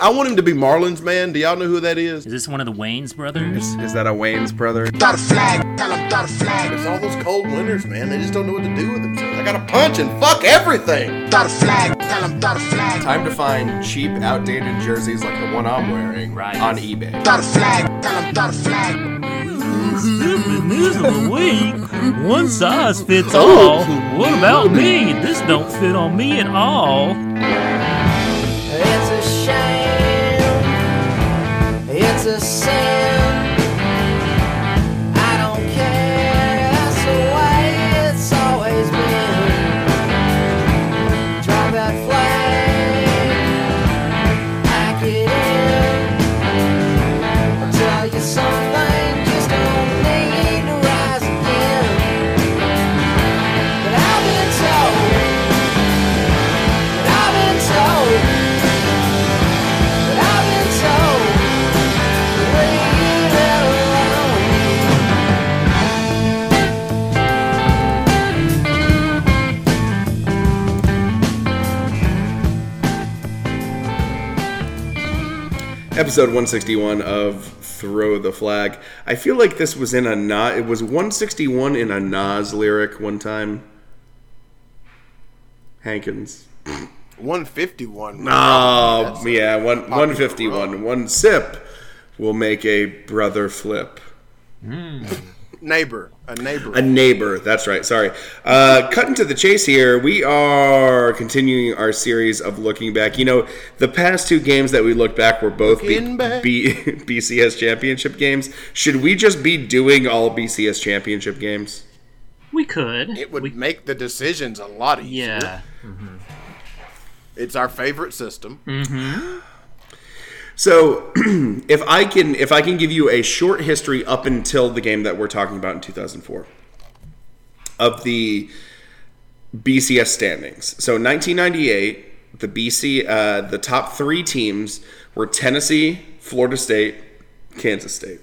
I want him to be Marlins man. Do y'all know who that is? Is this one of the Wayans brothers? Is that a Wayne's brother? Start a flag, tell him start a flag. It's all those cold winters, man. They just don't know what to do with themselves. I gotta punch and fuck everything. Start a flag, tell him start a flag. Time to find cheap, outdated jerseys like the one I'm wearing Right. on eBay. Start a flag, tell him start a flag. Stupid news of the week. One size fits oh. all. What about me? This don't fit on me at all. A Episode 161 of Throw the Flag. I feel like this was in a Nas. It was 161 in a Nas lyric one time. Hankins. 151. Oh, yeah, one, 151. One sip will make a brother flip. Hmm. Neighbor. A neighbor. A neighbor. That's right. Sorry. Uh, cutting to the chase here, we are continuing our series of looking back. You know, the past two games that we looked back were both B- back. B- BCS championship games. Should we just be doing all BCS championship games? We could. it would We- make the decisions a lot easier. yeah. It's our favorite system. So, if I can, if I can give you a short history up until the game that we're talking about in 2004 of the BCS standings. So, 1998, the BC, uh, the top three teams were Tennessee, Florida State, Kansas State.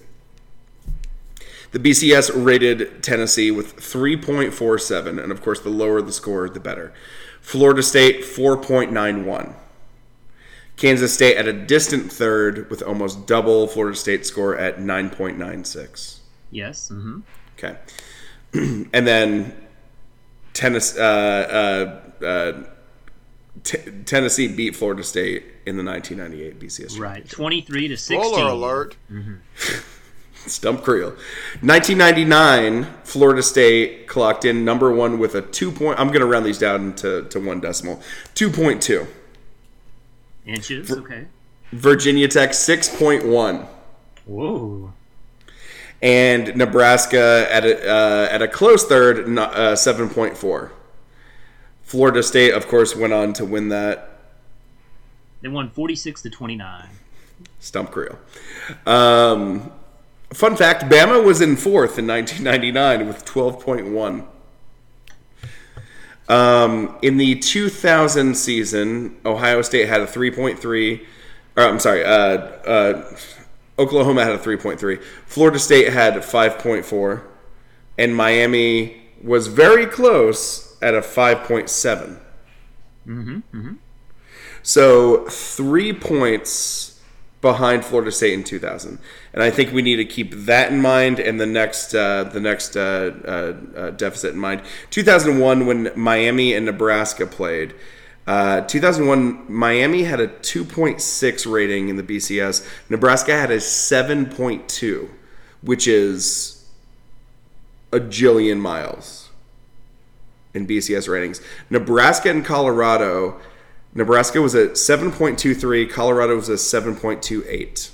The BCS rated Tennessee with 3.47, and of course, the lower the score, the better. Florida State 4.91. Kansas State at a distant third with almost double Florida State score at 9.96. Yes. hmm Okay. and then Tennessee, uh, uh, uh, T- Tennessee beat Florida State in the 1998 BCS. Right. 23 to 16. Spoiler alert. Stump Creel. 1999, Florida State clocked in number one with a two point. I'm going to round these down to, to one decimal. 2.2. Inches. Okay. Virginia Tech 6.1. Whoa. and Nebraska at a, uh, at a close third, uh, seven point four. Florida State, of course, went on to win that They won 46 to 29. stump creel. Um, fun fact: Bama was in fourth in 1999 with 12.1. Um, in the 2000 season, Ohio State had a 3.3. Or, I'm sorry, uh, uh, Oklahoma had a 3.3. Florida State had 5.4. And Miami was very close at a 5.7. So three points behind Florida State in 2000, and I think we need to keep that in mind and the next uh, the next uh, uh, uh, deficit in mind. 2001 when Miami and Nebraska played. Uh, 2001 Miami had a 2.6 rating in the BCS. Nebraska had a 7.2, which is a jillion miles in BCS ratings. Nebraska and Colorado. Nebraska was at 7.23, Colorado was at 7.28.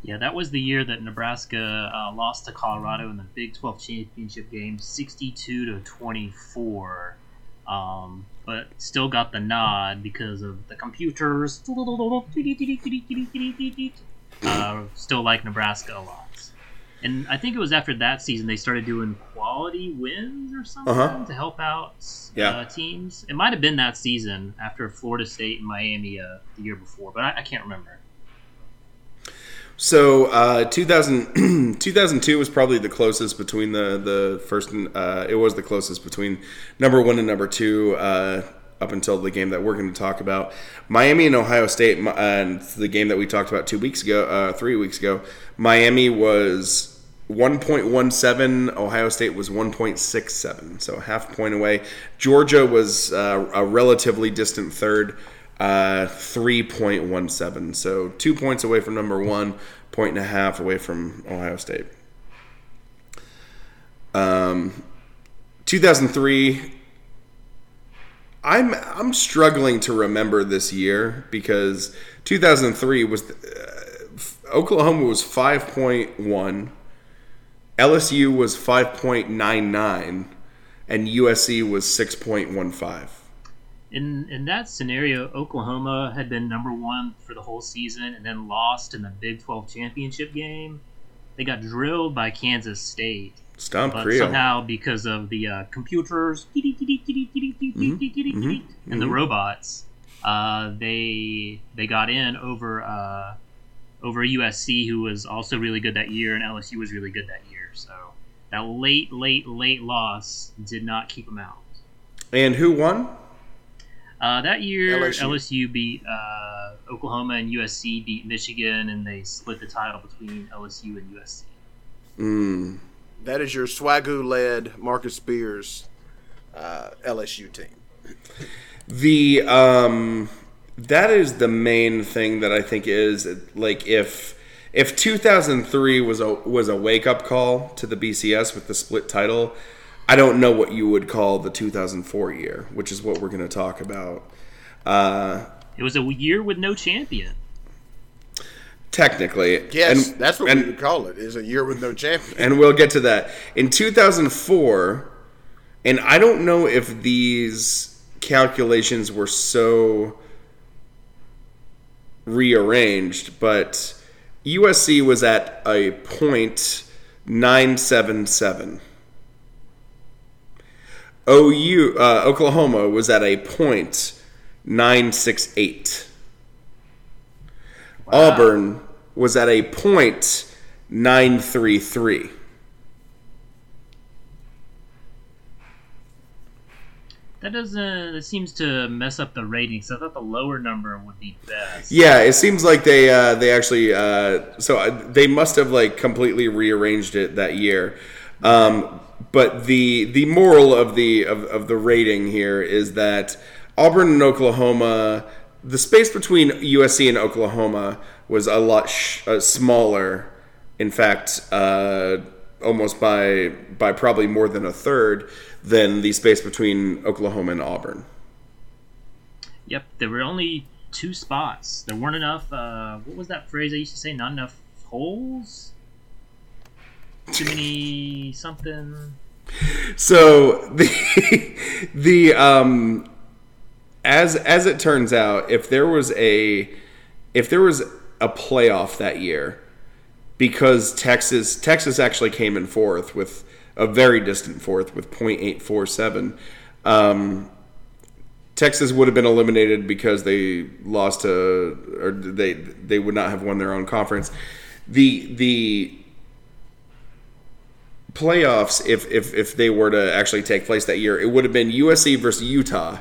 Yeah, that was the year that Nebraska uh, lost to Colorado in the Big 12 championship game, 62 to 24. Um, but still got the nod because of the computers. Uh, still like Nebraska a lot. And I think it was after that season they started doing quality wins or something Uh-huh. to help out Yeah. uh, teams. It might have been that season after Florida State and Miami uh, the year before, but I, I can't remember. So uh, 2000, 2002 was probably the closest between the the first. and, Uh, it was the closest between number one and number two. Uh, up until the game that we're going to talk about. Miami and Ohio State, and the game that we talked about two weeks ago, uh, three weeks ago. Miami was 1.17. Ohio State was 1.67, so half point away. Georgia was uh, a relatively distant third, uh, 3.17. So two points away from number one, point and a half away from Ohio State. Um, 2003 I'm I'm struggling to remember this year because 2003 was uh, Oklahoma was 5.1, LSU was 5.99, and USC was 6.15. In in that scenario, Oklahoma had been number one for the whole season and then lost in the Big 12 championship game. They got drilled by Kansas State, Stomp but Creel. somehow because of the uh, computers and the robots, uh, they they got in over uh, over USC, who was also really good that year, and LSU was really good that year. So that late, late, late loss did not keep them out. and who won? Uh, that year, LSU. LSU. beat uh, Oklahoma and USC beat Michigan, and they split the title between LSU and USC. Mm. That is your Swagoo led Marcus Spears uh, LSU team. The um that is the main thing that I think is like if if 2003 was a was a wake up call to the BCS with the split title, I don't know what you would call the 2004 year, which is what we're going to talk about. Uh, It was a year with no champion. technically, Yes, and- that's what and, we would call it. Is a year with no champion. and we'll get to that in 2004 and i don't know if these calculations were so rearranged but usc was at a point 977 ou uh, oklahoma was at a point 968 auburn was at a point 933 That doesn't. That seems to mess up the ratings. I thought the lower number would be best. Yeah, it seems like they uh, they actually uh, so uh, they must have like completely rearranged it that year. Um, but the the moral of the of, of the rating here is that Auburn and Oklahoma, the space between USC and Oklahoma was a lot sh- uh, smaller. In fact, uh, almost by by probably more than a third than the space between Oklahoma and Auburn. Yep. There were only two spots. There weren't enough. Uh, what was that phrase I used to say? Not enough holes. Too many something. So the the um as as it turns out, if there was a if there was a playoff that year, because Texas Texas actually came in fourth with a very distant fourth with .847. Um, Texas would have been eliminated because they lost to or they they would not have won their own conference. The the playoffs, if if if they were to actually take place that year, it would have been USC versus Utah,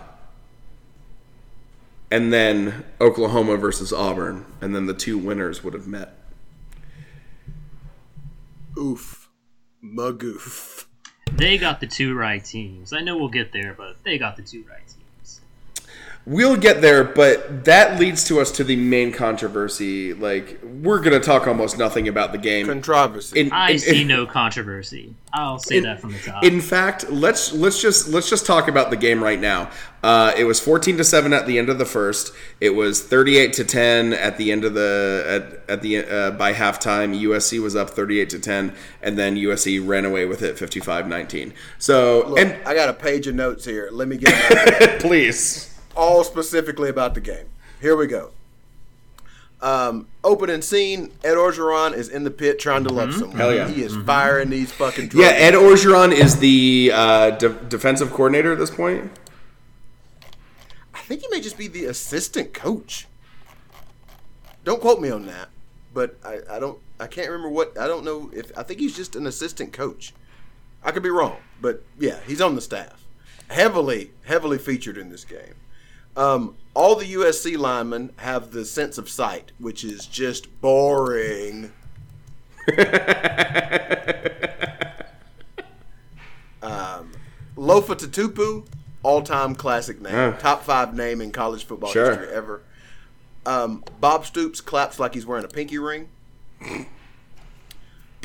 and then Oklahoma versus Auburn, and then the two winners would have met. Oof. Magoof. They got the two right teams. I know we'll get there, but they got the two right teams. We'll get there, but that leads to us to the main controversy. Like we're gonna talk almost nothing about the game. Controversy. In- I in- see in- no controversy. I'll say In- that from the top. In fact, let's let's just let's just talk about the game right now. Uh, it was fourteen to seven at the end of the first. It was thirty eight to ten at the end of the at, at the uh, by halftime. USC was up thirty eight to ten, and then USC ran away with it 55-19. So Look, and I got a page of notes here. Let me get please, all specifically about the game. Here we go. Um, opening scene: Ed Orgeron is in the pit trying to love someone. Mm-hmm. Hell yeah. He is firing these fucking. yeah, Ed Orgeron is the uh, de- defensive coordinator at this point. I think he may just be the assistant coach. Don't quote me on that, but I, I don't I can't remember what I don't know if I think he's just an assistant coach. I could be wrong, but yeah, he's on the staff. Heavily, heavily featured in this game. Um, all the USC linemen have the sense of sight, which is just boring. um, Lofa Tatupu, all-time classic name, Huh. top five name in college football Sure. history ever. Um, Bob Stoops claps like he's wearing a pinky ring.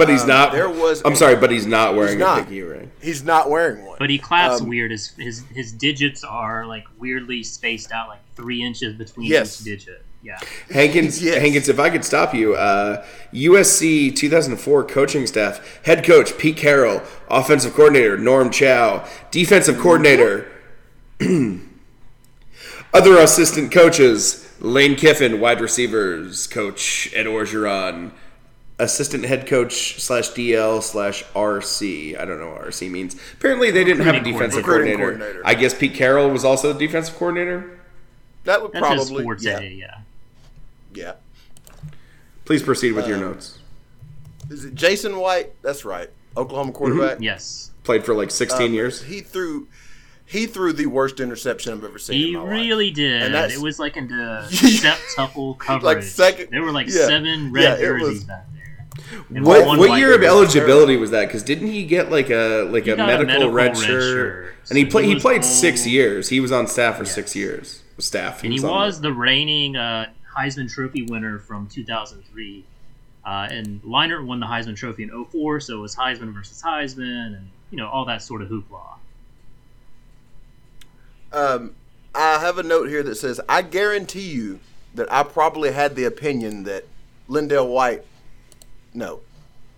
But he's Um, not. there was I'm a- sorry, but he's not wearing not. a pinky ring. He's not wearing one. But he claps Um, weird. His, his his digits are like weirdly spaced out, like three inches between Yes. each digit. Yeah. Hankins, Yes. Hankins, if I could stop you, uh, USC 2004 coaching staff, head coach Pete Carroll, offensive coordinator Norm Chow, defensive coordinator, other assistant coaches Lane Kiffin, wide receivers coach Ed Orgeron, assistant head coach slash DL slash RC. I don't know what RC means. Apparently, they didn't have a defensive coordinator. coordinator. I guess Pete Carroll was also the defensive coordinator. that would That's his probably forte. yeah, Yeah. yeah. Please proceed with your Um, notes. Is it Jason White? That's right, Oklahoma quarterback. Yes. Played for like 16 Um, years. He threw he threw the worst interception I've ever seen. He in my life. really did. And that's- It was like into Yeah. septuple coverage. Like second- there were like yeah. seven red it jerseys was- back there. And What one what white year of eligibility was that? Because didn't he get like a like a got a medical, medical red red shirt? shirt. And he played he he was played six years. He was on staff for Yes. six years. Staff. and he on was the- the reigning uh, Heisman Trophy winner from 2003. Uh, and Leinart won the Heisman Trophy in 04, so it was Heisman versus Heisman, and you know all that sort of hoopla. Um, I have a note here that says, "I guarantee you that I probably had the opinion that Lindell White. No,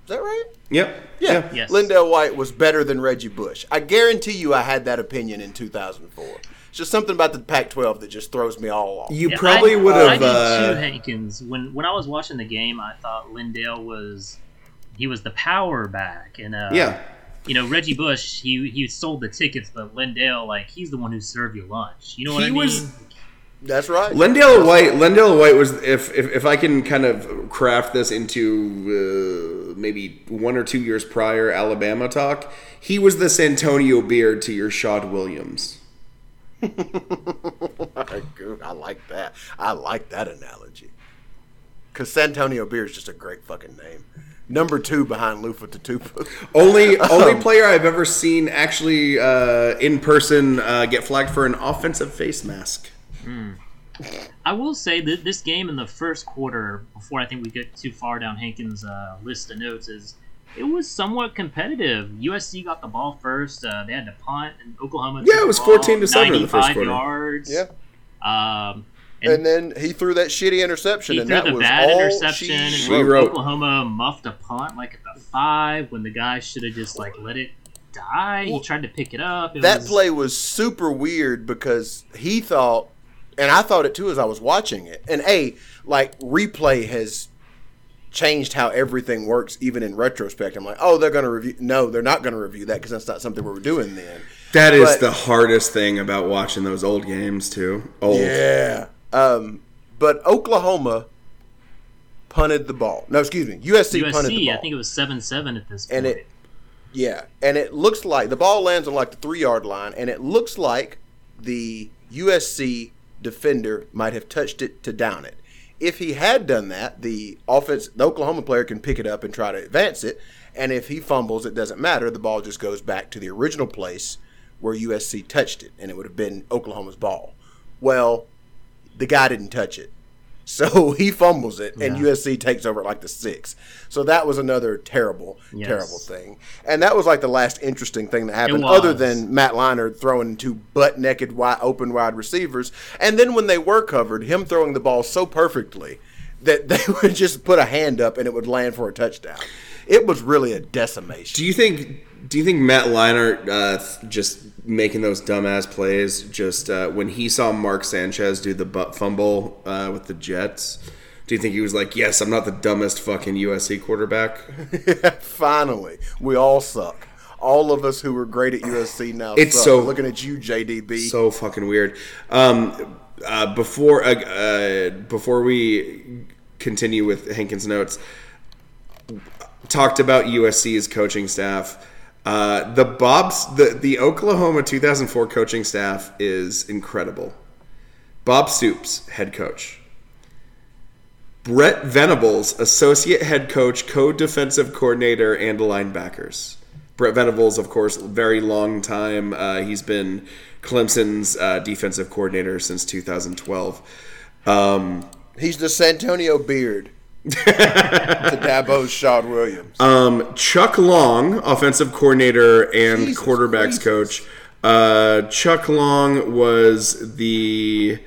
is that right? Yep. Yeah, Yes. LenDale White was better than Reggie Bush. I guarantee you, I had that opinion in 2004. It's just something about the Pac-12 that just throws me all off. You Yeah, probably I, would I have. did Uh, too, Hankins. When when I was watching the game, I thought LenDale was he was the power back, and uh, yeah. you know Reggie Bush he he sold the tickets, but LenDale like he's the one who served you lunch. You know what He I mean? was- That's right. Lendale White. Lendale White was if, if if I can kind of craft this into uh, maybe one or two years prior Alabama talk, he was the Santonio Beard to your Shaud Williams. Good. I like that. I like that analogy. Because Santonio Beard is just a great fucking name. Number two behind Lofa Tatupu. Only only player I've ever seen actually uh, in person uh, get flagged for an offensive face mask. I will say that this game in the first quarter, before I think we get too far down Hankins' uh, list of notes, is it was somewhat competitive. USC got the ball first. Uh, they had to punt, and Oklahoma. Yeah, it was ball 14 to 7 in the first quarter. yards. yeah. Um, and, And then he threw that shitty interception, he and threw that the was bad all interception. she and She wrote. wrote. Oklahoma muffed a punt like at the five when the guy should have just like let it die. He tried to pick it up. It That was, play was super weird because he thought, and I thought it too as I was watching it. And a like replay has changed how everything works, even in retrospect. I'm like, oh, they're going to review. No, they're not going to review that because that's not something we're doing then. That is But- the hardest thing about watching those old games too. Old. Yeah. Um, but Oklahoma punted the ball. No, excuse me. USC, punted the ball. I think it was seven seven at this point. And it- Yeah, and it looks like the ball lands on like the three yard line, and it looks like the USC defender might have touched it to down it. If he had done that, the offense, the Oklahoma player can pick it up and try to advance it, and if he fumbles, it doesn't matter. The ball just goes back to the original place where USC touched it, and it would have been Oklahoma's ball. Well, the guy didn't touch it. So he fumbles it, and Yeah. USC takes over at like the six. So that was another terrible, Yes. terrible thing. And that was like the last interesting thing that happened, other than Matt Leinart throwing two butt naked, wide open wide receivers. And then when they were covered, him throwing the ball so perfectly that they would just put a hand up and it would land for a touchdown. It was really a decimation. Do you think? Do you think Matt Leinart uh, just making those dumbass plays just uh, when he saw Mark Sanchez do the butt fumble uh, with the Jets? Do you think he was like, "Yes, I'm not the dumbest fucking USC quarterback"? Finally, we all suck. All of us who were great at USC now It's suck. so- looking at you, JDB. so fucking weird. Um, uh, before uh, uh, before we continue with Hankins' notes, talked about USC's coaching staff. Uh, the Bobs, the the Oklahoma 2004 coaching staff is incredible. Bob Stoops, head coach. Brent Venables, associate head coach, co-defensive coordinator, and linebackers. Brent Venables, of course, very long time. Uh, he's been Clemson's uh, defensive coordinator since 2012. Um, He's the Santonio Beard to Dabo's Shaud Williams. um, Chuck Long, offensive coordinator and Jesus quarterbacks coach. Uh, Chuck Long was the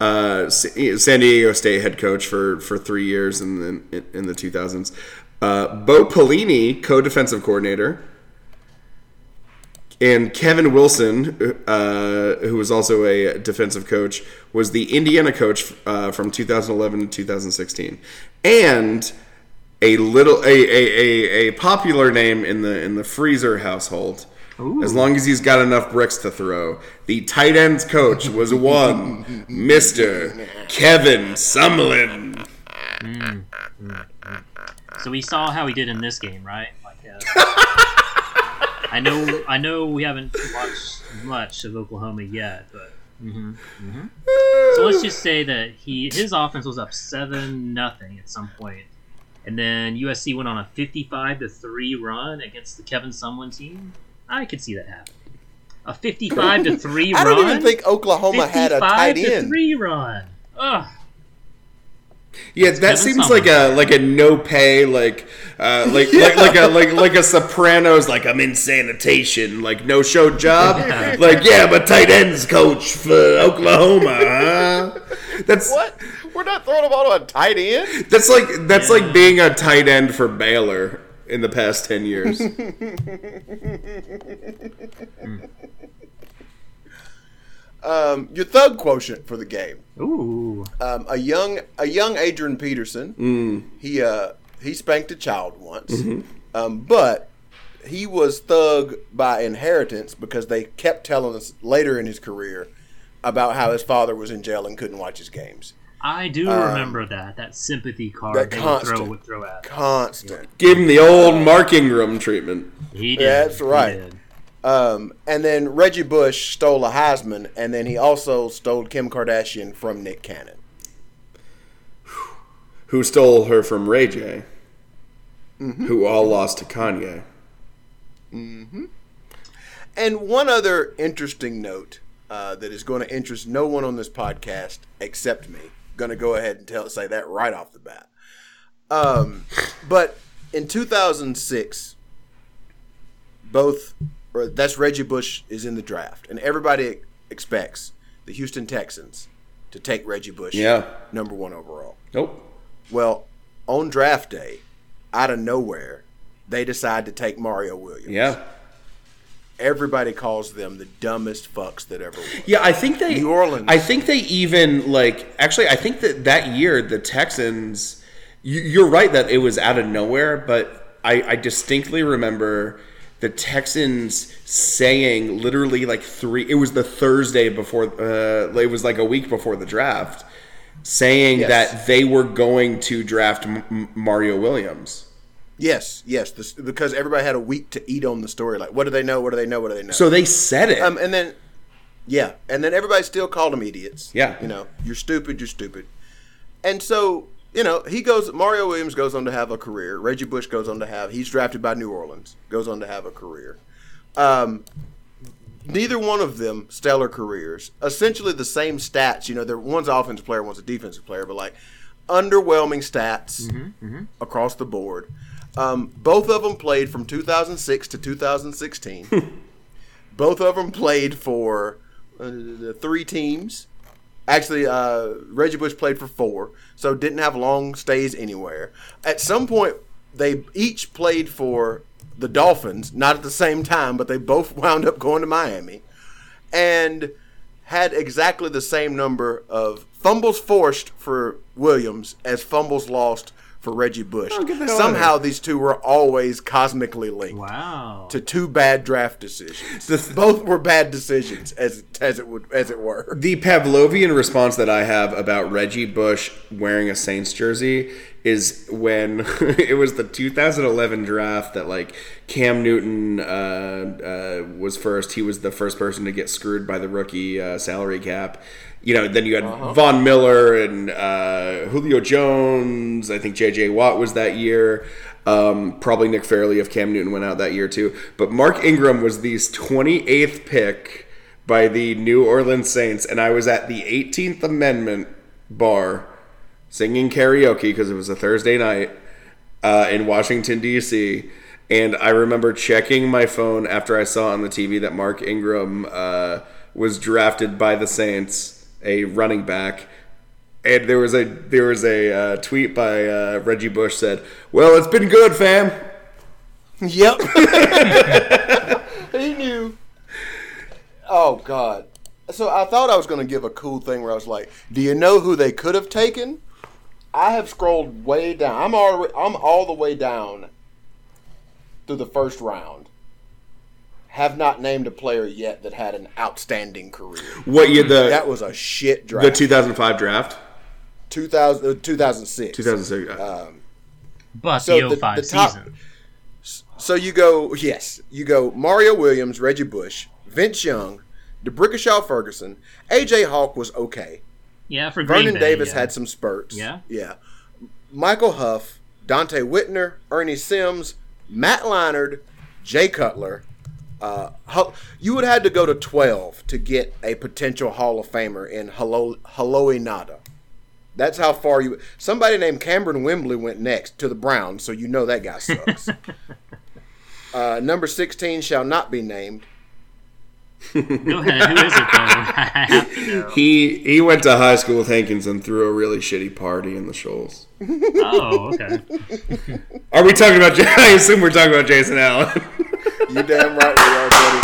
uh, San Diego State head coach for, for three years in the, in the 2000s. Uh, Bo Pelini, co-defensive coordinator. And Kevin Wilson, uh, who was also a defensive coach, was the Indiana coach uh, from 2011 to 2016, and a little a, a, a, a popular name in the in the freezer household. As long as he's got enough bricks to throw, the tight ends coach was one Mister Kevin Sumlin. So we saw how he did in this game, right? Like, uh, I know, I know, we haven't watched much of Oklahoma yet, but hmm hmm so let's just say that he his offense was up seven nothing at some point, and then USC went on a fifty-five to three run against the Kevin Sumlin team. I could see that happening. A fifty-five to three I run. don't even think Oklahoma had a 55 tight to end. three run. Ugh. Yeah, that Kevin seems Sumlin. like a like a no pay like uh, like, like like a like like a Sopranos like I'm in sanitation like no show job like yeah I'm a tight ends coach for Oklahoma huh? that's What? We're not throwing the ball to a tight end? that's like that's like being a tight end for Baylor in the past ten years. Um, your thug quotient for the game. Ooh. Um, a young a young Adrian Peterson. He uh he spanked a child once, um, but he was thug by inheritance because they kept telling us later in his career about how his father was in jail and couldn't watch his games. I do remember that that sympathy card Um, that they would throw constant. would throw at. him. Constant. Give him the old Mark Ingram treatment. He did. Yeah, that's He right. did. Um, and then Reggie Bush stole a Heisman, and then he also stole Kim Kardashian from Nick Cannon. Who stole her from Ray J? Who all lost to Kanye. And one other interesting note uh, that is going to interest no one on this podcast except me. Going to go ahead and tell say that right off the bat. Um, but in 2006, both or that's Reggie Bush is in the draft, and everybody expects the Houston Texans to take Reggie Bush, Yeah. number one overall. Nope. Well, on draft day, out of nowhere, they decide to take Mario Williams. Yeah. Everybody calls them the dumbest fucks that ever was. Yeah, I think they. New Orleans. I think they even like. Actually, I think that that year the Texans. You, you're right that it was out of nowhere, but I, I distinctly remember the Texans saying literally like three. It was the Thursday before. Uh, it was like a week before the draft, saying Yes. that they were going to draft M- Mario Williams. Yes, yes, this, because everybody had a week to eat on the story. Like, what do they know? What do they know? What do they know? So they said it. um, and then, yeah, and then everybody still called them idiots. Yeah. you know, you're stupid, you're stupid. And so, you know, he goes. Mario Williams goes on to have a career. Reggie Bush goes on to have. He's drafted by New Orleans. Goes on to have a career. Um, neither one of them stellar careers. Essentially the same stats. You know, they're one's an offensive player, one's a defensive player, but like underwhelming stats across the board. Um, both of them played from 2006 to 2016. both of them played for uh, three teams. Actually, uh, Reggie Bush played for four, so didn't have long stays anywhere. At some point, they each played for the Dolphins, not at the same time, but they both wound up going to Miami, and had exactly the same number of fumbles forced for Williams as fumbles lost for Reggie Bush. Oh, get that on Somehow these two were always cosmically linked Wow. to two bad draft decisions. The Both were bad decisions, as as it would as it were. The Pavlovian response that I have about Reggie Bush wearing a Saints jersey is when it was the 2011 draft that like Cam Newton uh, uh, was first. He was the first person to get screwed by the rookie uh, salary cap. You know, then you had Von Miller and uh, Julio Jones. I think J.J. Watt was that year. Um, probably Nick Fairley if Cam Newton went out that year too. But Mark Ingram was the 28th pick by the New Orleans Saints, and I was at the 18th Amendment bar singing karaoke because it was a Thursday night uh, in Washington, D.C. And I remember checking my phone after I saw on the TV that Mark Ingram uh, was drafted by the Saints, a running back. And there was a there was a uh, tweet by uh, Reggie Bush said, "Well, it's been good, fam." Yep. he knew. Oh God. So I thought I was going to give a cool thing where I was like, "Do you know who they could have taken?" I have scrolled way down. I'm already. I'm all the way down through the first round. Have not named a player yet that had an outstanding career. What year the That was a shit draft. the 2005 draft? 2000, uh, 2006. 2006. but so the the- 05 the top- season. So you go, yes, you go Mario Williams, Reggie Bush, Vince Young, D'Brickashaw Ferguson, AJ Hawk was okay. Yeah, for Vernon Bay, Davis yeah. had some spurts. Yeah? Yeah. Michael Huff, Donte Whitner, Ernie Sims, Matt Leinart, Jay Cutler. Uh, you would have had to go to 12 to get a potential Hall of Famer in Haloti Ngata. That's how far you. Somebody named Kamerion Wimbley went next to the Browns, so you know that guy sucks. uh, number 16 shall not be named. Go ahead. Who is it, though? I have to know. He he went to high school with Hankins and threw a really shitty party in the Shoals. Oh, okay. Are we talking about? I assume we're talking about Jason Allen. You damn right we are, buddy.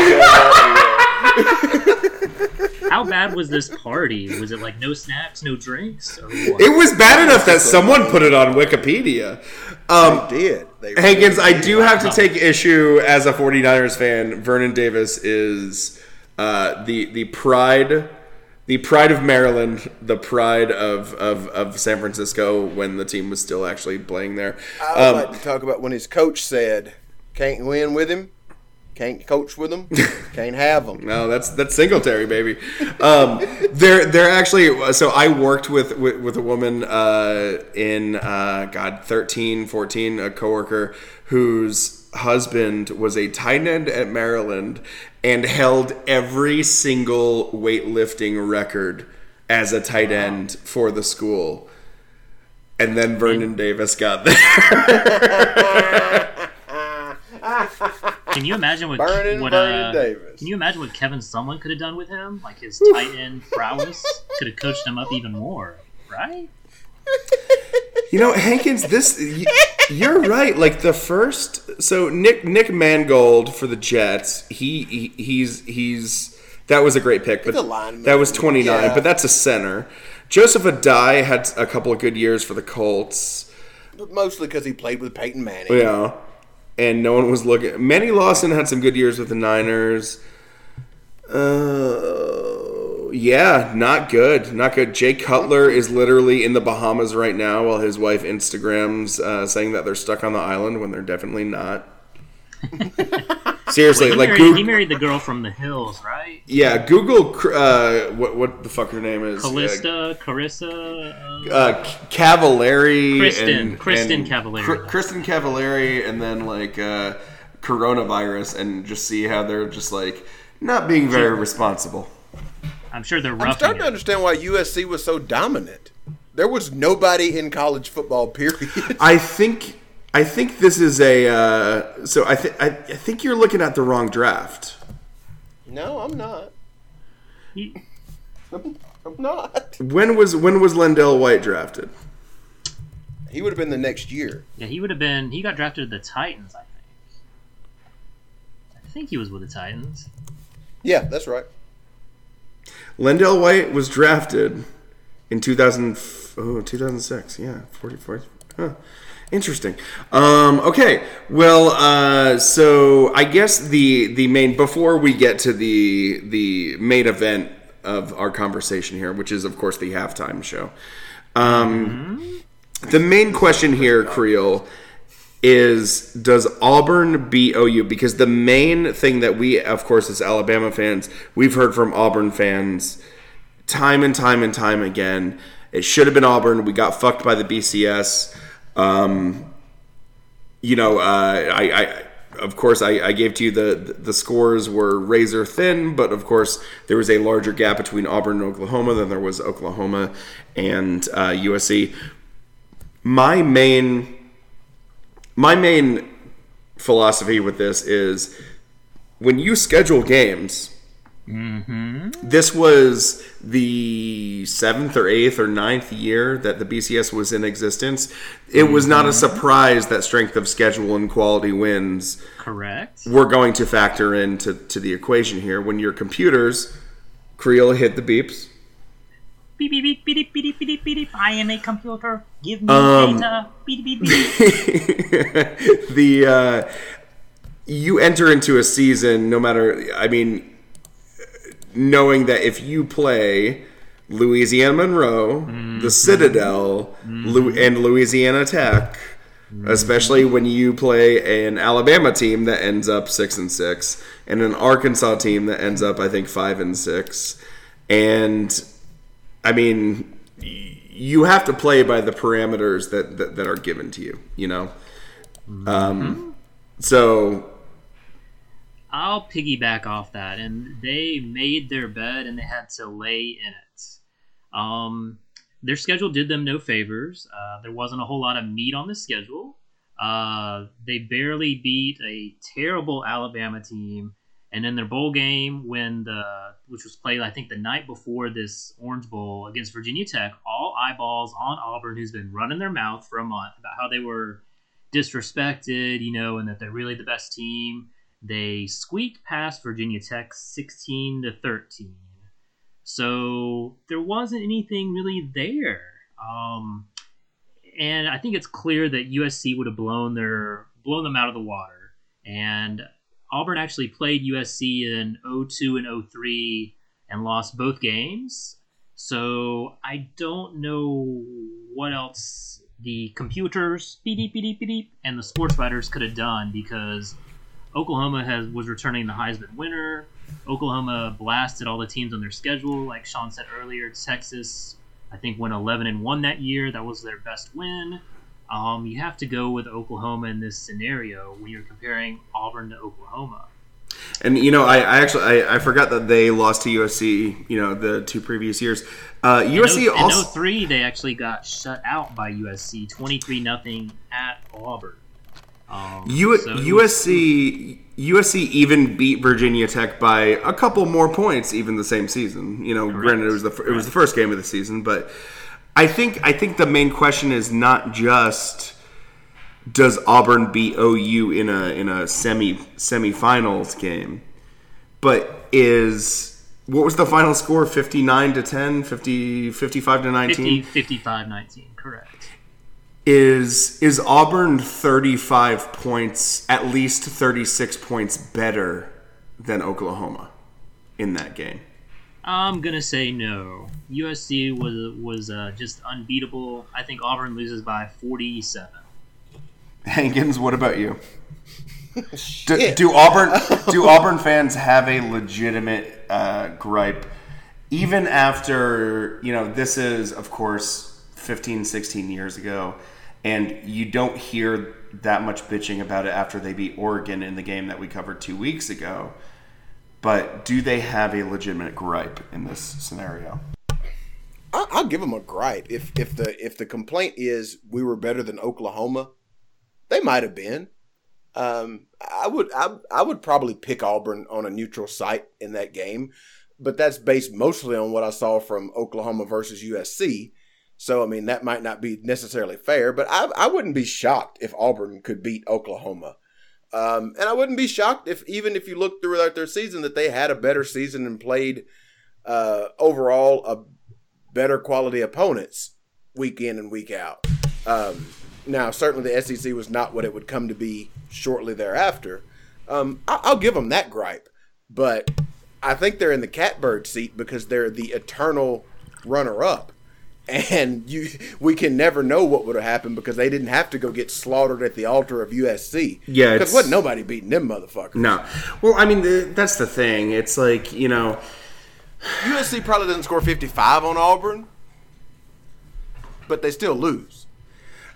You damn right we are. How bad was this party? Was it like no snacks, no drinks? Or what? it was bad enough that someone put it on Wikipedia. Um, They did. They Hankins, I do have to take issue as a 49ers fan. Vernon Davis is uh, the the pride, the pride of Maryland, the pride of, of, of San Francisco when the team was still actually playing there. I would Um, like to talk about when his coach said, "Can't win with him, can't coach with them. can't have them. No, that's that's Singletary, baby. Um, they're they're actually so I worked with with, with a woman uh, in uh, God 13, 14, a coworker whose husband was a tight end at Maryland and held every single weightlifting record as a tight end for the school. And then Vernon Davis got there. Can you imagine what Burning what Vernon uh, Davis. Can you imagine what Kevin Sumlin could have done with him? Like his tight end prowess could have coached him up even more, right? You know, Hankins, this you're right. Like the first, so Nick Nick Mangold for the Jets, he, he he's he's that was a great pick, but He's a lineman. that was 29, Yeah. but that's a center. Joseph Addai had a couple of good years for the Colts. But mostly because he played with Peyton Manning. Yeah, and no one was looking. Manny Lawson had some good years with the Niners. Uh, yeah, not good, not good. Jay Cutler is literally in the Bahamas right now, while his wife Instagrams uh, saying that they're stuck on the island when they're definitely not. Seriously, he, like married, Google, he married the girl from the hills, right? yeah, Google uh, what what the fuck her name is? Callista, Carissa. Uh, Uh, uh, Cavallari, Kristen- and, Kristen and Cavallari. Cr- Kristin Cavallari, and then like uh, coronavirus, and just see how they're just like not being very responsible. I'm sure they're I'm roughing starting to understand why USC was so dominant. There was nobody in college football. Period. I think I think this is a uh, so I think I I think you're looking at the wrong draft. no, I'm not. He- I'm not. When was when was LenDale White drafted? He would have been the next year. yeah, he would have been. He got drafted to the Titans, I think. I think he was with the Titans. Yeah, that's right. LenDale White was drafted in 2000 oh 2006 yeah 40 40 huh. Interesting um, okay well uh, so i guess the the main before we get to the the main event of our conversation here which is of course the halftime show um, the main question here creel is does Auburn beat OU? Because the main thing that we, of course, as Alabama fans, we've heard from Auburn fans time and time and time again. It should have been Auburn. We got fucked by the BCS. Um, you know, uh, I, I, of course, I, I gave to you the the scores were razor thin, but of course there was a larger gap between Auburn and Oklahoma than there was Oklahoma and uh, USC. My main my main philosophy with this is when you schedule games this was the seventh or eighth or ninth year that the bcs was in existence it was not a surprise that strength of schedule and quality wins Correct. were going to factor into to the equation here when your computers creel hit the beeps Beep beep beep beep beep beep beep beep. beep. I am a computer. Give me Um, data. Beep beep beep. the uh, you enter into a season no matter i mean knowing that if you play louisiana monroe the mm-hmm. citadel Lu- mm-hmm. and louisiana tech mm-hmm. especially when you play an alabama team that ends up six and six and an arkansas team that ends up i think five and six. And i mean y- you have to play by the parameters that, that, that are given to you you know? Um, so I'll piggyback off that, and they made their bed and they had to lay in it. Um, their schedule did them no favors. Uh, there wasn't a whole lot of meat on the schedule. Uh, they barely beat a terrible Alabama team, and in their bowl game, when the which was played, I think the night before this Orange Bowl against Virginia Tech, all eyeballs on Auburn, who's been running their mouth for a month about how they were disrespected, you know, and that they're really the best team. They squeaked past Virginia Tech 16 to 13. So there wasn't anything really there. Um, and I think it's clear that USC would have blown their blown them out of the water. And Auburn actually played USC in 02 and 03 and lost both games. So I don't know what else the computers beep beep beep beep and the sports writers could have done because Oklahoma has was returning the Heisman winner. Oklahoma blasted all the teams on their schedule, like Sean said earlier. Texas, I think, went 11 and one that year. That was their best win. Um, you have to go with Oklahoma in this scenario when you're comparing Auburn to Oklahoma. And you know, I, I actually I, I forgot that they lost to USC. You know, the two previous years. Uh, USC in, also. in 03, they actually got shut out by USC, 23 nothing at Auburn. Um, U- so USC USC even beat Virginia Tech by a couple more points even the same season. You know, granted it was the it was the first game of the season, but I think I think the main question is not just does Auburn beat OU in a in a semi semifinals game, but is what was the final score? 59 to 10 50 55 to 19 50, 55 19, correct. Is is Auburn 35 points, at least 36 points better than Oklahoma in that game? I'm gonna say no. USC was was uh, just unbeatable. I think Auburn loses by 47. Hankins, what about you? Do, do Auburn do Auburn fans have a legitimate uh, gripe even after, you know, this is of course 15 16 years ago and you don't hear that much bitching about it after they beat Oregon in the game that we covered 2 weeks ago. But do they have a legitimate gripe in this scenario? I'll give them a gripe if if the if the complaint is we were better than Oklahoma, they might have been. Um, I would I, I would probably pick Auburn on a neutral site in that game, but that's based mostly on what I saw from Oklahoma versus USC. So I mean that might not be necessarily fair, but I I wouldn't be shocked if Auburn could beat Oklahoma. Um, and I wouldn't be shocked if even if you look throughout their season that they had a better season and played uh, overall a better quality opponents week in and week out. Um, now, certainly the SEC was not what it would come to be shortly thereafter. Um, I- I'll give them that gripe, but I think they're in the catbird seat because they're the eternal runner-up, and you we can never know what would have happened because they didn't have to go get slaughtered at the altar of USC. Yeah, because it's- wasn't nobody beating them motherfuckers. No. Well, I mean, the, that's the thing. It's like, you know, USC probably doesn't score 55 on Auburn, but they still lose.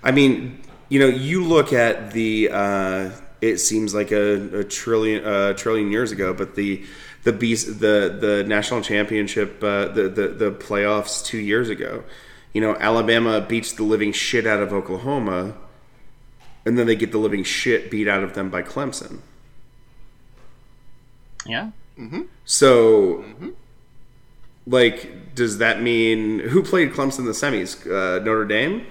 I mean, you know, you look at the. Uh, it seems like a, a trillion uh, trillion years ago, but the the beast the the national championship uh, the, the the playoffs two years ago. You know, Alabama beats the living shit out of Oklahoma, and then they get the living shit beat out of them by Clemson. Yeah. So, like, does that mean who played Clemson in the semis? Uh, Notre Dame,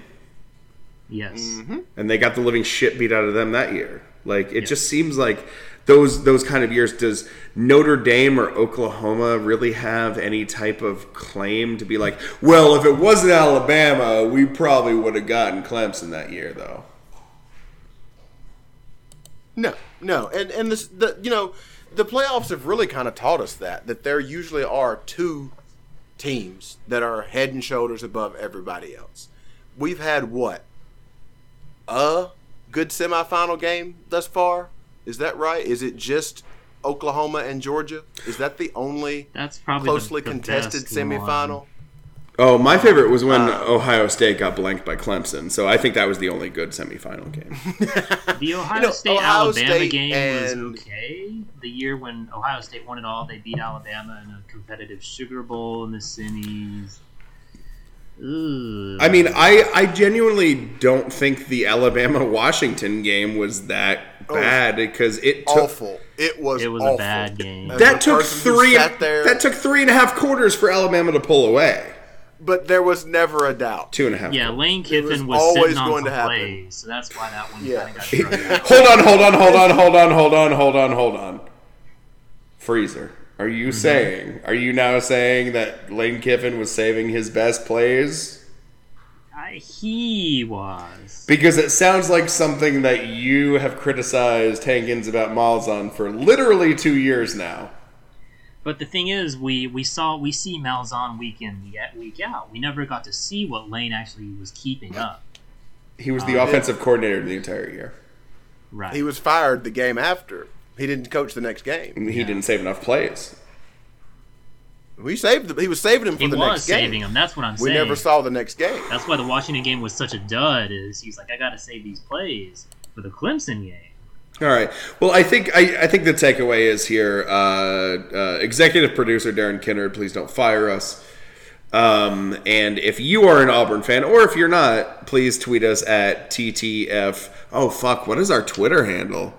Yes. and they got the living shit beat out of them that year. Like, it just seems like those those kind of years. Does Notre Dame or Oklahoma really have any type of claim to be like, well, if it wasn't Alabama, we probably would have gotten Clemson that year, though. No, no, and and this the you know the playoffs have really kind of taught us that that there usually are two teams that are head and shoulders above everybody else. We've had what a good semifinal game thus far. Is that right? Is it just Oklahoma and Georgia? Is that the only That's probably closely the, the contested semifinal? one. Oh, my favorite was when Uh, Ohio State got blanked by Clemson. So I think that was the only good semifinal game. The Ohio know, State Ohio Alabama State game and- was okay. The year when Ohio State won it all, they beat Alabama in a competitive Sugar Bowl in the semis. Ugh. I mean, I, I genuinely don't think the Alabama Washington game was that bad because it took Awful. It was. It was a bad game. As that took three there, that took three and a half quarters for Alabama to pull away. but there was never a doubt. Two and a half. yeah. Lane Kiffin was, always sitting on going some to happen. plays, so that's why that one Yeah. kind of got thrown. Hold on, hold on, hold on, hold on, hold on, hold on, hold on. Freezer, are you Mm-hmm. saying? Are you now saying that Lane Kiffin was saving his best plays? I, he was. Because it sounds like something that you have criticized Hankins about Malzahn for literally two years now. But the thing is, we, we saw we see Malzahn week in week- week out. We never got to see what Lane actually was keeping up. He was the offensive coordinator the entire year. Right. He was fired the game after. He didn't coach the next game. He didn't save enough plays. We saved. The, he was saving him for He the next game. saving him. That's what I'm We saying. We never saw the next game. That's why the Washington game was such a dud. Is he's like, I got to save these plays for the Clemson game. All right. Well, I think I, I think the takeaway is here. Uh, uh, executive producer Darren Kinnaird, please don't fire us. Um, and if you are an Auburn fan, or if you're not, please tweet us at TTF. Oh fuck! What is our Twitter handle?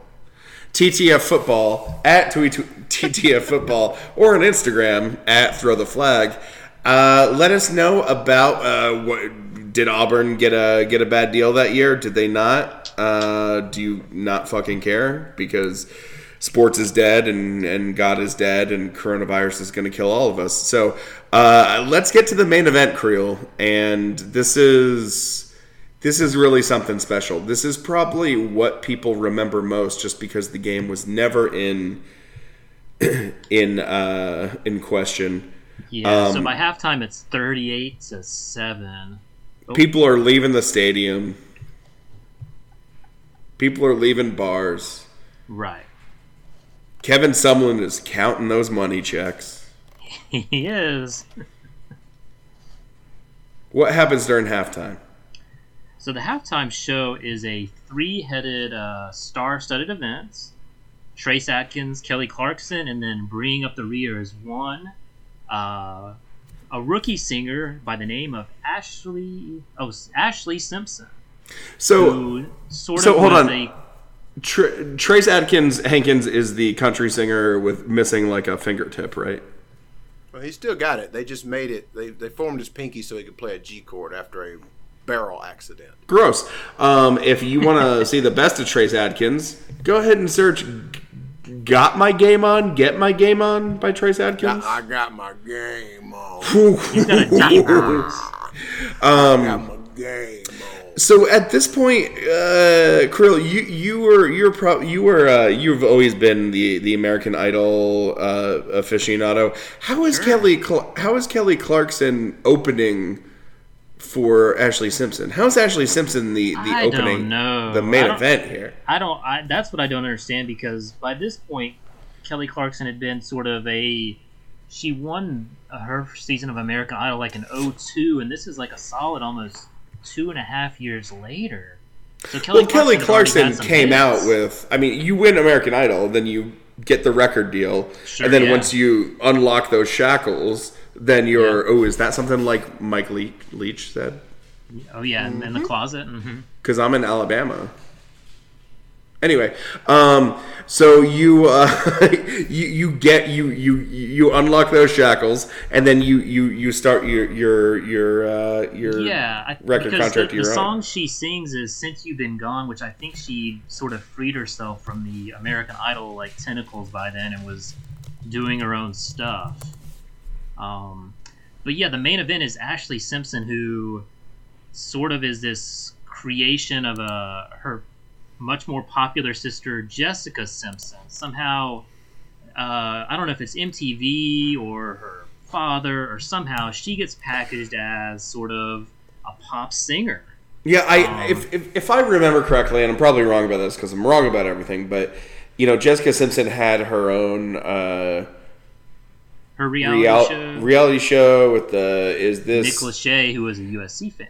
TTF football at TTF football or on Instagram at throw the flag. Uh, let us know about uh, what did Auburn get a get a bad deal that year? Did they not? Uh, do you not fucking care because sports is dead and and God is dead and coronavirus is going to kill all of us. So uh, let's get to the main event, Creel. And this is this is really something special. This is probably what people remember most, just because the game was never in in uh, in question. Yeah. so Um, by halftime, it's 38 to seven. People are leaving the stadium. People are leaving bars. Right. Kevin Sumlin is counting those money checks. He is. What happens during halftime? So the halftime show is a three-headed uh, star-studded event. Trace Adkins, Kelly Clarkson, and then bringing up the rear is one, uh, a rookie singer by the name of Ashlee. Oh, Ashlee Simpson, So sort so of hold on. a Tr- Trace Adkins Hankins is the country singer with missing like a fingertip, right? Well, he still got it. They just made it. They they formed his pinky so he could play a G chord after a barrel accident. Gross. Um, if you want to see the best of Trace Adkins, go ahead and search Got my game on. Get my game on by Trace Adkins. I got my game on. He's got a deep voice. I got my game on. So at this point, uh, Krill, you you were you're pro- you were uh, you've always been the the American Idol uh, aficionado. How is Kelly Cl- How is Kelly Clarkson opening for Ashlee Simpson? How is Ashlee Simpson the the I don't opening know. the main event here? I don't. I, that's what I don't understand because by this point, Kelly Clarkson had been sort of a. She won her season of American Idol like in 02, and this is like a solid almost two and a half years later. So Kelly Well, Kelly Clarkson came hits. out with. I mean, you win American Idol, then you get the record deal, Sure, and then yeah. once you unlock those shackles, then you're. Oh, is that something like Mike Le- Leach said? Oh yeah, in, in the closet. hmm because I'm in Alabama. Anyway, um, so you uh, you you get you you you unlock those shackles, and then you you you start your your your uh, your Yeah, I, record because contract the, your the song she sings is "Since You've Been Gone," which I think she sort of freed herself from the American Idol like tentacles by then and was doing her own stuff. Um, but yeah, the main event is Ashlee Simpson, who sort of is this creation of a her much more popular sister Jessica Simpson. Somehow, uh, I don't know if it's MTV or her father or somehow she gets packaged as sort of a pop singer. Yeah, I Um, if, if if I remember correctly, and I'm probably wrong about this because I'm wrong about everything, but you know, Jessica Simpson had her own uh, Her reality real, show. reality show with the is this Nick Lachey, who was a USC fan.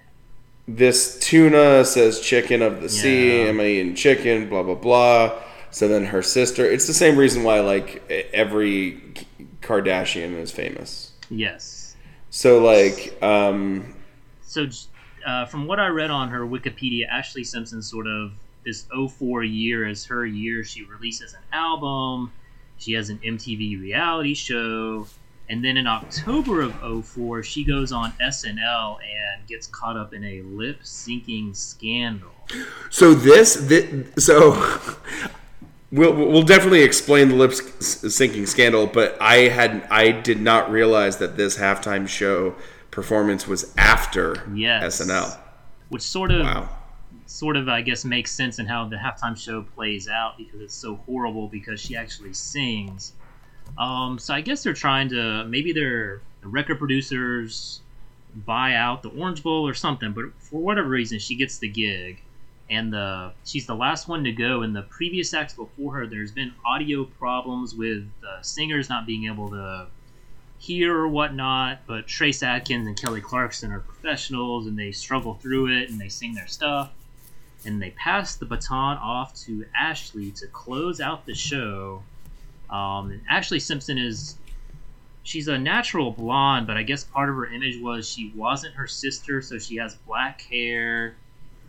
This tuna says chicken of the sea. Yeah. Am I eating chicken? Blah blah blah. So then her sister. It's the same reason why like every Kardashian is famous. Yes. So like, um, So, uh, from what I read on her Wikipedia, Ashlee Simpson sort of this 04 year is her year. She releases an album. She has an MTV reality show. And then in October of 04, she goes on SNL and gets caught up in a lip syncing scandal. so this, thi- so we'll we'll definitely explain the lip syncing scandal. But I had I did not realize that this halftime show performance was after Yes. SNL. Which sort of Wow. sort of I guess makes sense in how the halftime show plays out because it's so horrible because she actually sings. Um, so I guess they're trying to maybe they're the record producers buy out the Orange Bowl or something, but for whatever reason she gets the gig and the she's the last one to go and the previous acts before her there's been audio problems with the singers not being able to hear or whatnot, but Trace Adkins and Kelly Clarkson are professionals and they struggle through it and they sing their stuff. And they pass the baton off to Ashlee to close out the show. Um, and Ashlee Simpson is. She's a natural blonde, but I guess part of her image was she wasn't her sister, so she has black hair.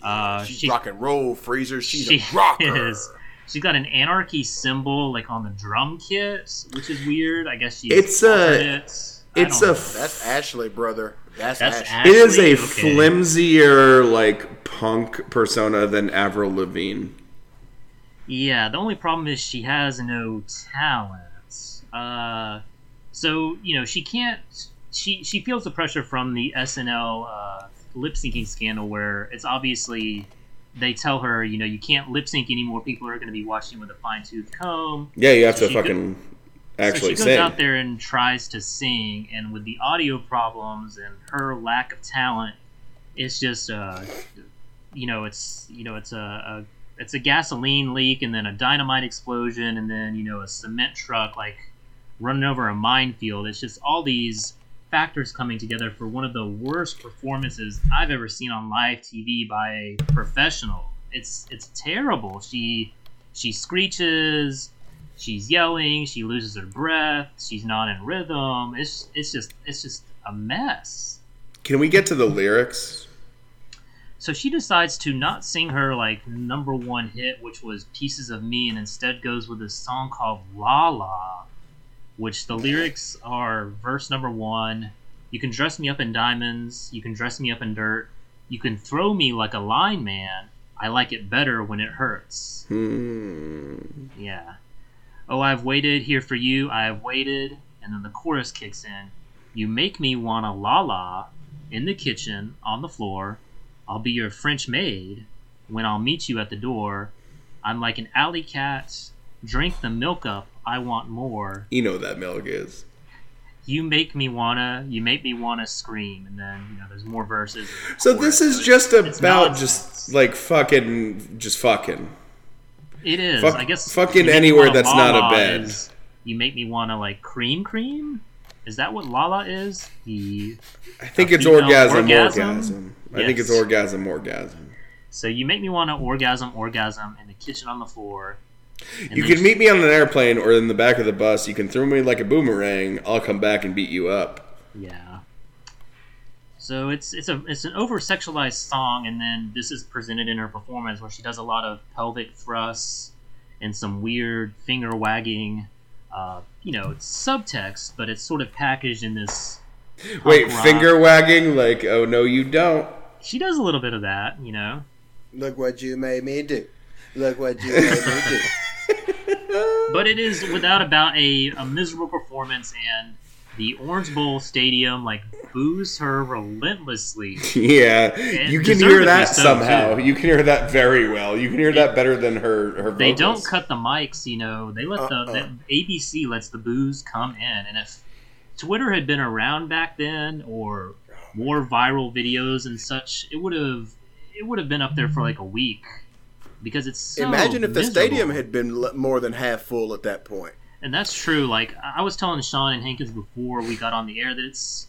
Uh, She's she, rock and roll, Freezer. She's she a rocker. is. She's got an anarchy symbol like on the drum kit, which is weird. I guess she's. It's a- it. It's don't a know. That's Ashlee, brother. That's, That's Ashlee. It is a Okay. flimsier like punk persona than Avril Lavigne. Yeah, the only problem is she has no talent. Uh, so you know she can't. She she feels the pressure from the SNL uh, lip syncing scandal, where it's obviously they tell her, you know, you can't lip sync anymore. People are going to be watching with a fine tooth comb. Yeah, you have So to fucking so actually she goes sing. out there and tries to sing, and with the audio problems and her lack of talent, it's just, uh, you know, it's you know, it's a, a it's a gasoline leak, and then a dynamite explosion, and then you know, a cement truck like running over a minefield. It's just all these factors coming together for one of the worst performances I've ever seen on live TV by a professional. It's it's terrible. She she screeches, she's yelling, she loses her breath, she's not in rhythm. It's it's just it's just a mess. Can we get to the lyrics? So she decides to not sing her like number one hit, which was "Pieces of Me," and instead goes with a song called "La La," which the lyrics are verse number one: "You can dress me up in diamonds, you can dress me up in dirt, you can throw me like a line man. I like it better when it hurts." Hmm. Yeah. Oh, I've waited here for you. I have waited, and then the chorus kicks in. You make me wanna la la in the kitchen on the floor. I'll be your French maid when I'll meet you at the door. I'm like an alley cat. Drink the milk up. I want more. You know what that milk is. You make me wanna. You make me wanna scream, and then you know there's more verses. So this is it's- just it's about nonsense. just like fucking, just fucking. It is. Fuck- I guess fucking you make me anywhere that's not a bed. is- you make me want to like cream cream. Is that what Lala is? The I think it's orgasm, orgasm? orgasm. I think it's orgasm, orgasm. so you make me want to orgasm, orgasm in the kitchen on the floor. You can meet me on an airplane or in the back of the bus. You can throw me like a boomerang. I'll come back and beat you up. Yeah. So it's it's a it's an over sexualized song, and then this is presented in her performance where she does a lot of pelvic thrusts and some weird finger wagging. Uh, you know, it's subtext, but it's sort of packaged in this. Punk Wait, rock. finger wagging? Like, oh no, you don't. She does a little bit of that, you know. Look what you made me do. Look what you made me do. But it is without about a, a miserable performance, and the Orange Bowl Stadium like boos her relentlessly. Yeah, you can hear that so, somehow. too. You can hear that very well. You can hear that better than her. Her They don't cut the mics, you know. They let the, the uh-uh. ABC lets the booze come in, and if Twitter had been around back then, or more viral videos and such, it would have it would have been up there for like a week because it's so Imagine if the stadium had been more than half full at that point. and that's true. Like I was telling Sean and Hankins before we got on the air that it's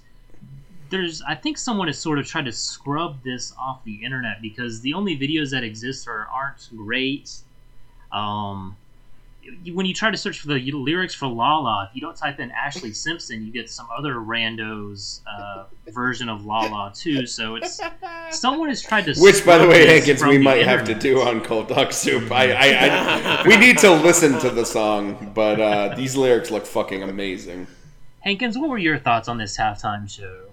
there's I think someone has sort of tried to scrub this off the internet because the only videos that exist are aren't great. Um, when you try to search for the lyrics for Lala, if you don't type in Ashlee Simpson, you get some other randos uh, version of Lala too. So it's someone has tried to. Which, by the way, Hankins, we the might have to do on Cold Duck Soup. I, I, I we need to listen to the song, but uh, these lyrics look fucking amazing. Hankins, what were your thoughts on this halftime show?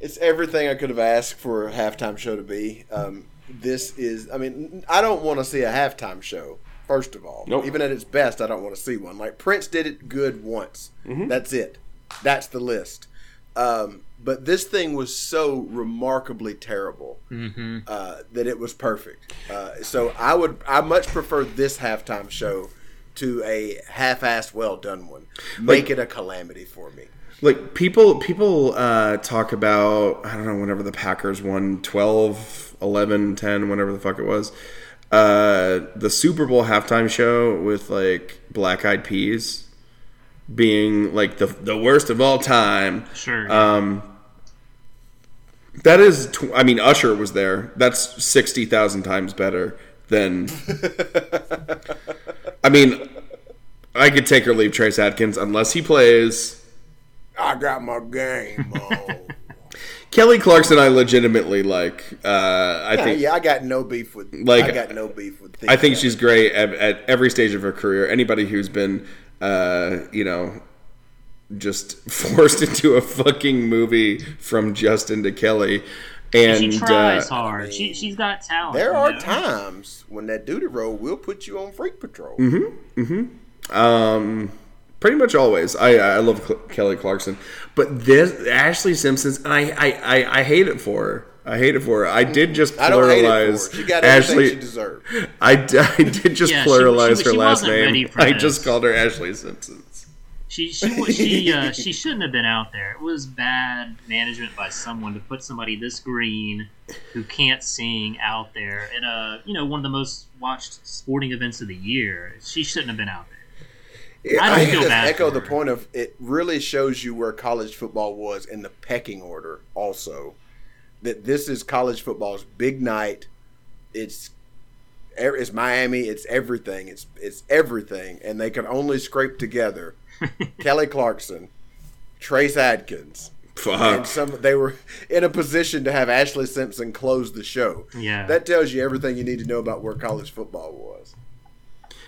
It's everything I could have asked for a halftime show to be. Um, this is, I mean, I don't want to see a halftime show. First of all, Nope. even at its best, I don't want to see one. Like Prince did it good once. Mm-hmm. That's it. That's the list. Um, but this thing was so remarkably terrible Mm-hmm. uh, that it was perfect. Uh, so I would, I much prefer this halftime show to a half-assed, well done one. Make it a calamity for me. Like people, people uh, talk about I don't know whenever the Packers won 12, 11, 10, whenever the fuck it was. Uh, the Super Bowl halftime show with like Black Eyed Peas being like the the worst of all time. Sure. Um, that is, tw- I mean, Usher was there. That's sixty thousand times better than. I mean, I could take or leave Trace Adkins unless he plays. I got my game on. Kelly Clarkson, I legitimately like. Uh, I Yeah, think yeah, I got no beef with. Like, I got no beef with. I think she's great at, at every stage of her career. Anybody who's been, uh, you know, just forced into a fucking movie from Justin to Kelly, and she tries uh, hard. she she's got talent. There are know? times when that duty roll will put you on freak patrol. Mm-hmm. Um, pretty much always. I I love Cl- Kelly Clarkson, but this Ashlee Simpson's, I, I I I hate it for her. I hate it for her. I did just I don't hate it for pluralize her. She got Ashlee. she deserved. I, d- I did just Yeah, she- pluralize she- her she last wasn't ready name. for I this. just called her Ashlee Simpson. She she she uh, she shouldn't have been out there. It was bad management by someone to put somebody this green who can't sing out there in a you know one of the most watched sporting events of the year. She shouldn't have been out there. I don't I feel just bad echo for the her. point of it really shows you where college football was in the pecking order. Also, that this is college football's big night. It's er- it's Miami. It's everything. It's it's everything, and they can only scrape together Kelly Clarkson, Trace Adkins, and Fuck. some. They were in a position to have Ashlee Simpson close the show. Yeah. That tells you everything you need to know about where college football was.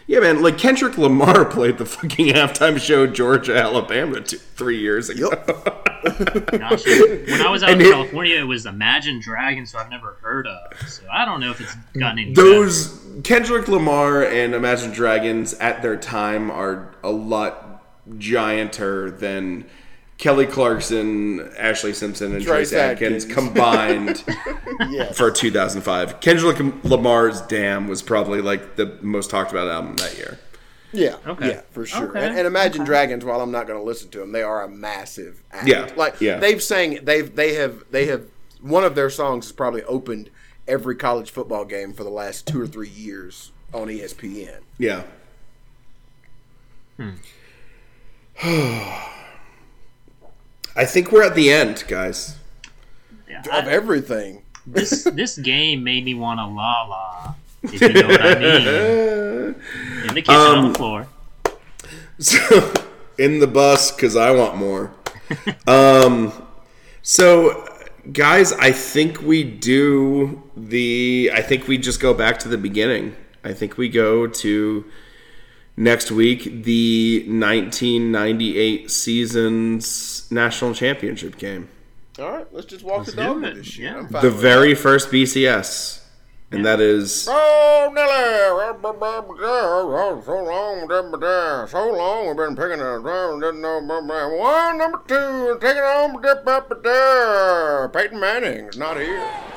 Yeah, man. Like Kendrick Lamar played the fucking halftime show Georgia Alabama two, three years ago. Gosh, when I was out And in it- California, it was Imagine Dragons, who I've never heard of. So I don't know if it's gotten any those Kendrick Lamar and Imagine Dragons at their time are a lot gianter than Kelly Clarkson, Ashlee Simpson, and Trace Trace Adkins, Adkins. combined Yes. for 2005. Kendrick Lamar's "Damn" was probably like the most talked about album that year. Yeah, Okay. yeah, for sure. Okay. And, and Imagine Dragons, while I'm not going to listen to them, they are a massive act. Yeah, like yeah. they've sang, they've they have they have one of their songs has probably opened every college football game for the last two or three years on ESPN. Yeah. Hmm. I think we're at the end, guys. Yeah, Of I- everything, this this game made me want a la la. If you know what I mean. In the kitchen on Um, the floor. So in the bus because I want more. um, so guys, I think we do the. I think we just go back to the beginning. I think we go to next week the 1998 season's national championship game, all right. Let's just walk Let's the dog do it, this shit. yeah. The with very first BCS, and that is Oh, Nelly! So long, so long. We've been picking a didn't know one, number two, and taking on dip up there. Peyton Manning's not here.